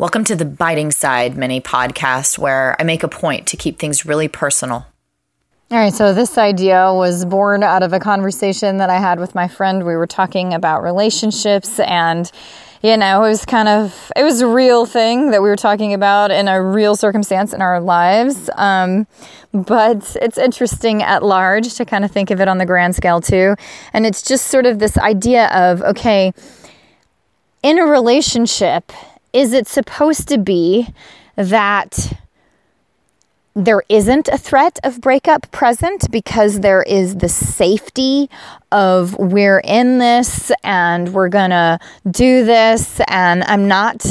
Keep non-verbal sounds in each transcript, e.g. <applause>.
Welcome to the Biting Side mini podcast, where I make a point to keep things really personal. All right, so this idea was born out of a conversation that I had with my friend. We were talking about relationships and you know, it was kind of it was a real thing that we were talking about in a real circumstance in our lives. Um, but it's interesting at large to kind of think of it on the grand scale too. And it's just sort of this idea of okay, in a relationship, is it supposed to be that there isn't a threat of breakup present because there is the safety of we're in this and we're gonna do this and I'm not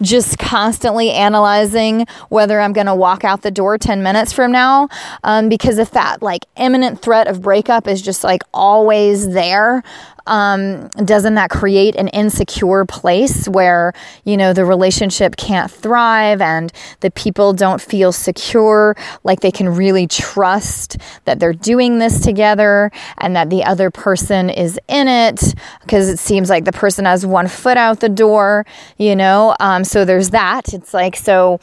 just constantly analyzing whether I'm to walk out the door 10 minutes from now. Um, because if that like imminent threat of breakup is just like always there, um, doesn't that create an insecure place where, you know, the relationship can't thrive and the people don't feel secure, like they can really trust that they're doing this together and that the other person is in it because it seems like the person has one foot out the door, you know? Um, so there's that. It's like, so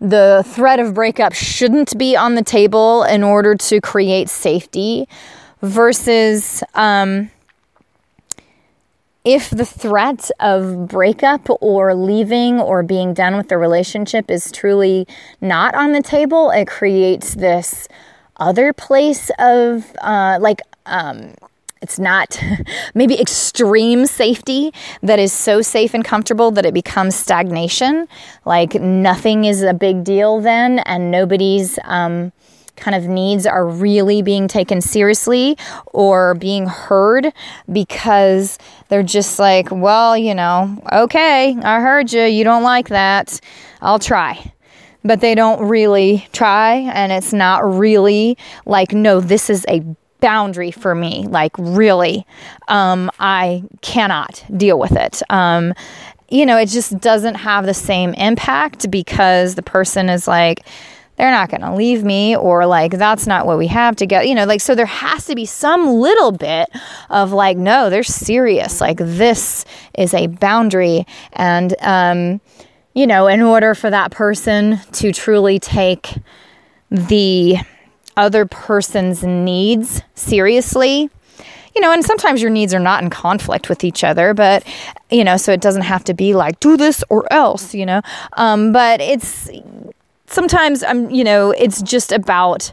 the threat of breakup shouldn't be on the table in order to create safety versus, um, if the threat of breakup or leaving or being done with the relationship is truly not on the table, it creates this other place of uh, like, um, it's not <laughs> maybe extreme safety that is so safe and comfortable that it becomes stagnation. Like nothing is a big deal then, and nobody's um, kind of needs are really being taken seriously or being heard because they're just like, well, you know, okay, I heard you. You don't like that. I'll try. But they don't really try, and it's not really like, no, this is a boundary for me. Like, really, um, I cannot deal with it. Um, you know, it just doesn't have the same impact because the person is like, they're not going to leave me or like that's not what we have together you know like so there has to be some little bit of like no they're serious like this is a boundary and um you know in order for that person to truly take the other person's needs seriously you know, and sometimes your needs are not in conflict with each other, but, you know, so it doesn't have to be like, do this or else, you know. Um, but it's, sometimes I'm, you know, it's just about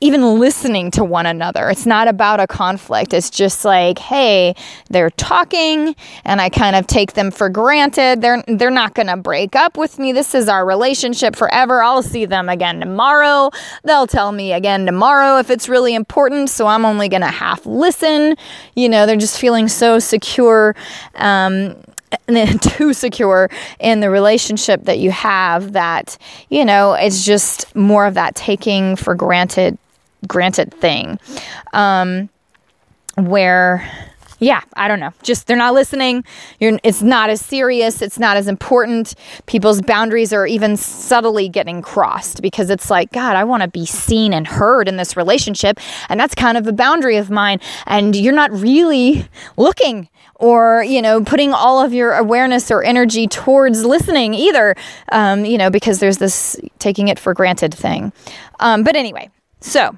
even listening to one another. It's not about a conflict. It's just like, hey, they're talking and I kind of take them for granted. They're they're not going to break up with me. This is our relationship forever. I'll see them again tomorrow. They'll tell me again tomorrow if it's really important, so I'm only going to half listen. You know, they're just feeling so secure um, <laughs> too secure in the relationship that you have that you know it's just more of that taking for granted granted thing um where yeah, I don't know. Just they're not listening. You're, it's not as serious. It's not as important. People's boundaries are even subtly getting crossed because it's like, God, I want to be seen and heard in this relationship. And that's kind of a boundary of mine. And you're not really looking or, you know, putting all of your awareness or energy towards listening either, um, you know, because there's this taking it for granted thing. Um, but anyway, so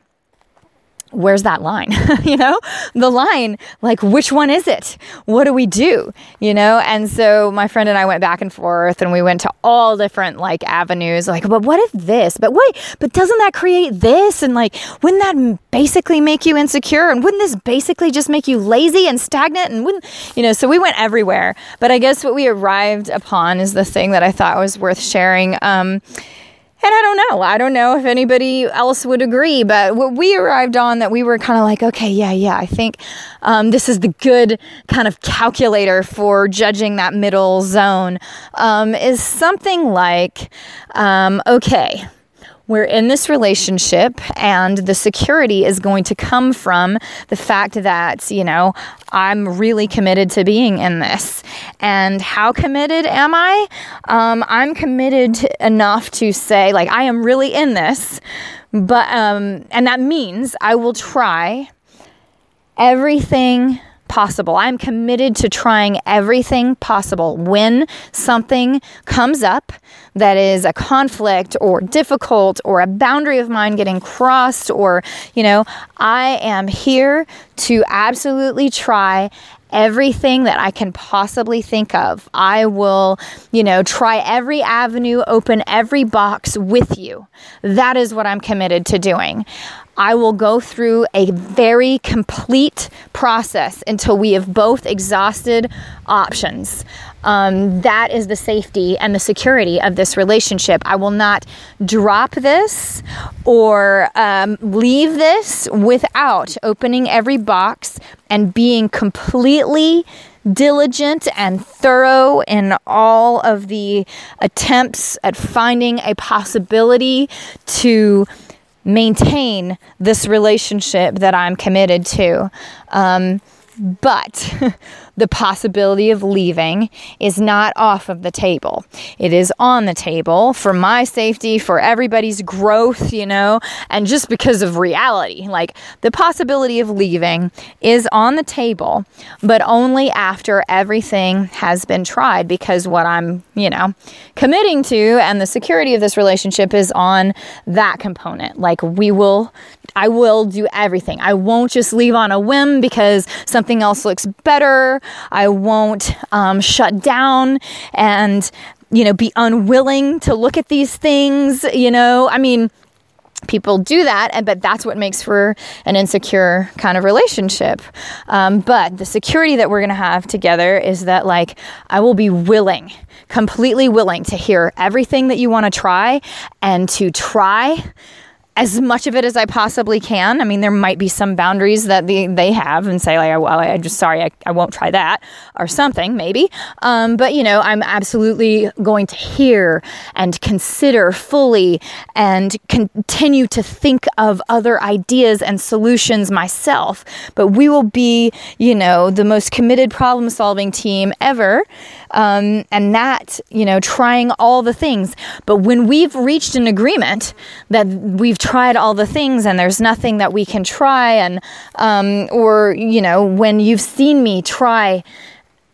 where's that line? <laughs> you know, the line, like, which one is it? What do we do? You know, and so my friend and I went back and forth and we went to all different like avenues, like, but what if this? But wait, but doesn't that create this? And like, wouldn't that basically make you insecure? And wouldn't this basically just make you lazy and stagnant? And wouldn't, you know, so we went everywhere. But I guess what we arrived upon is the thing that I thought was worth sharing. Um, and I don't know. I don't know if anybody else would agree, but what we arrived on that we were kind of like, okay, yeah, yeah, I think um, this is the good kind of calculator for judging that middle zone um, is something like, um, okay, we're in this relationship and the security is going to come from the fact that, you know, I'm really committed to being in this. And how committed am I? Um, I'm committed enough to say, like, I am really in this, but, um, and that means I will try everything possible. I'm committed to trying everything possible. When something comes up that is a conflict or difficult or a boundary of mine getting crossed, or, you know, I am here to absolutely try everything that I can possibly think of. I will, you know, try every avenue, open every box with you. That is what I'm committed to doing. I will go through a very complete process until we have both exhausted options. Um, that is the safety and the security of this relationship. I will not drop this or um, leave this without opening every box and being completely diligent and thorough in all of the attempts at finding a possibility to maintain this relationship that I'm committed to. Um, but <laughs> the possibility of leaving is not off of the table. It is on the table for my safety, for everybody's growth, you know, and just because of reality. Like the possibility of leaving is on the table, but only after everything has been tried because what I'm, you know, committing to and the security of this relationship is on that component. Like we will I will do everything. I won't just leave on a whim because something else looks better. I won't um, shut down and, you know, be unwilling to look at these things. You know, I mean, people do that and but that's what makes for an insecure kind of relationship um, but the security that we're going to have together is that like i will be willing completely willing to hear everything that you want to try and to try as much of it as I possibly can. I mean, there might be some boundaries that they, they have and say, like, well, I just, sorry, I, I won't try that or something, maybe. Um, but, you know, I'm absolutely going to hear and consider fully and continue to think of other ideas and solutions myself. But we will be, you know, the most committed problem solving team ever. Um, and that, you know, trying all the things. But when we've reached an agreement that we've tried all the things and there's nothing that we can try, and, um, or, you know, when you've seen me try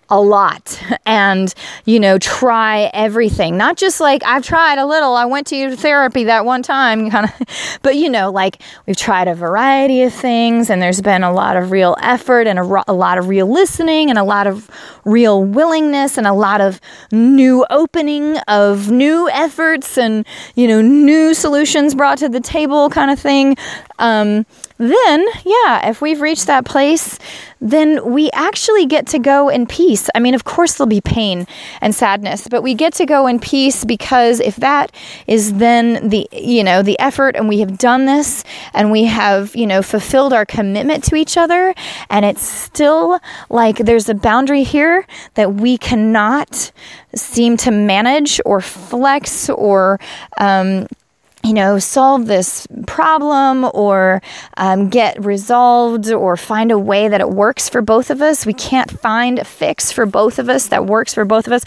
a lot <laughs> and you know try everything. Not just like i've tried a little. I went to therapy that one time <laughs> kind of but you know like we've tried a variety of things and there's been a lot of real effort and a, a lot of real listening and a lot of real willingness and a lot of new opening of new efforts and you know new solutions brought to the table kind of thing. Um, then, yeah, if we've reached that place, then we actually get to go in peace. I mean, of course, there'll be pain and sadness, but we get to go in peace because if that is then the, you know, the effort and we have done this and we have, you know, fulfilled our commitment to each other, and it's still like there's a boundary here that we cannot seem to manage or flex or, um, you know, solve this problem or um, get resolved or find a way that it works for both of us, we can't find a fix for both of us that works for both of us,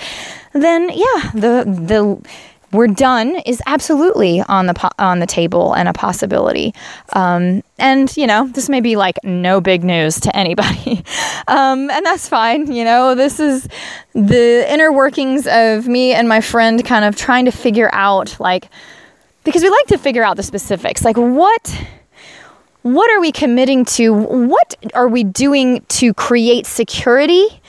then yeah, the the we're done is absolutely on the po- on the table and a possibility. Um, and you know, this may be like no big news to anybody, <laughs> um, and that's fine. You know, this is the inner workings of me and my friend kind of trying to figure out like because we like to figure out the specifics. Like what what are we committing to? What are we doing to create security?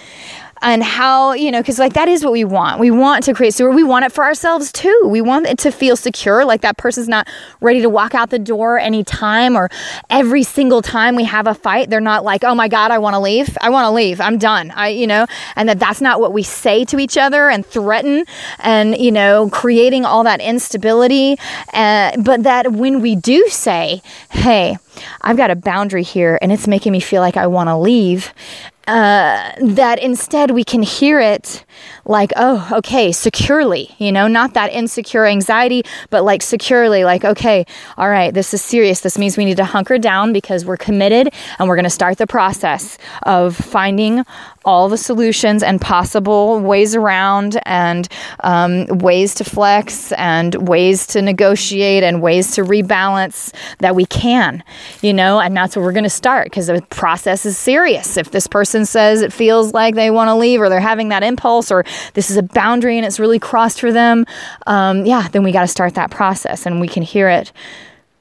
And how you know because like that is what we want. We want to create so we want it for ourselves too. We want it to feel secure like that person's not ready to walk out the door anytime or every single time we have a fight they're not like oh my god i want to leave. I want to leave. I'm done. I you know and that that's not what we say to each other and threaten and you know creating all that instability. Uh, but that when we do say hey I've got a boundary here and it's making me feel like I want to leave uh, that instead we can hear it like, oh, okay, securely, you know, not that insecure anxiety, but like securely, like, okay, all right, this is serious. This means we need to hunker down because we're committed and we're going to start the process of finding all the solutions and possible ways around and um, ways to flex and ways to negotiate and ways to rebalance that we can, you know, and that's where we're going to start because the process is serious. If this person person says it feels like they want to leave or they're having that impulse or this is a boundary and it's really crossed for them, um, yeah, then we got to start that process and we can hear it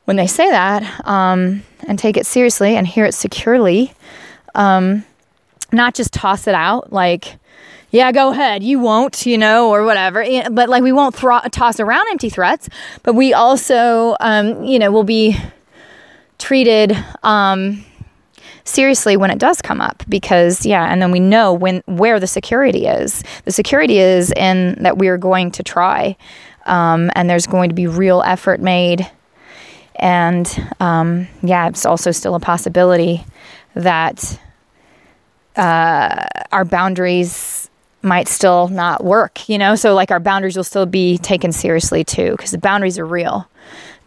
when they say that um, and take it seriously and hear it securely. Um, not just toss it out like, yeah, go ahead. You won't, you know, or whatever. But like, we won't thro- toss around empty threats, but we also, um, you know, will be treated um, seriously when it does come up because yeah and then we know when where the security is. The security is in that we are going to try um, and there's going to be real effort made. And um, yeah it's also still a possibility that uh, our boundaries might still not work you know? So like our boundaries will still be taken seriously too because the boundaries are real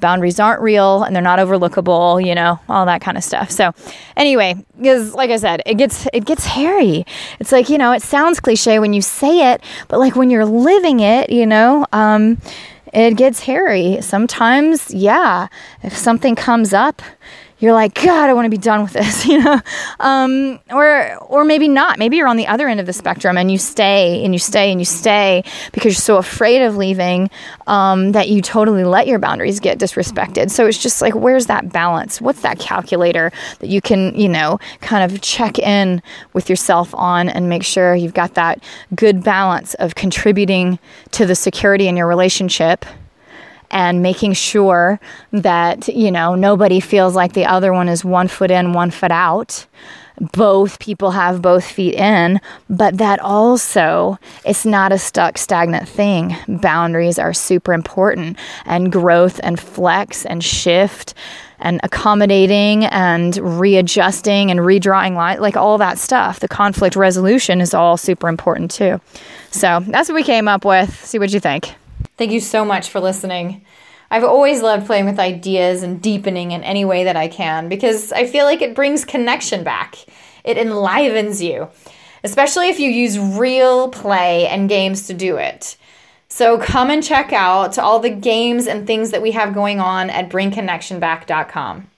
boundaries aren't real and they're not overlookable, you know, all that kind of stuff. So, anyway, because like I said, it gets it gets hairy. It's like you know, it sounds cliche when you say it, but like when you're living it, you know, um, it gets hairy. Sometimes, yeah, if something comes up you're like, God, I want to be done with this, <laughs> you know, um, or or maybe not. Maybe you're on the other end of the spectrum and you stay and you stay and you stay because you're so afraid of leaving um, that you totally let your boundaries get disrespected. So it's just like, where's that balance? What's that calculator that you can, you know, kind of check in with yourself on and make sure you've got that good balance of contributing to the security in your relationship and making sure that, you know, nobody feels like the other one is one foot in, one foot out. Both people have both feet in, but that also it's not a stuck, stagnant thing. Boundaries are super important, and growth and flex and shift and accommodating and readjusting and redrawing line, like all that stuff. The conflict resolution is all super important too. So that's what we came up with. See what you think. Thank you so much for listening. I've always loved playing with ideas and deepening in any way that I can because I feel like it brings connection back. It enlivens you, especially if you use real play and games to do it. So come and check out all the games and things that we have going on at bringconnectionback.com.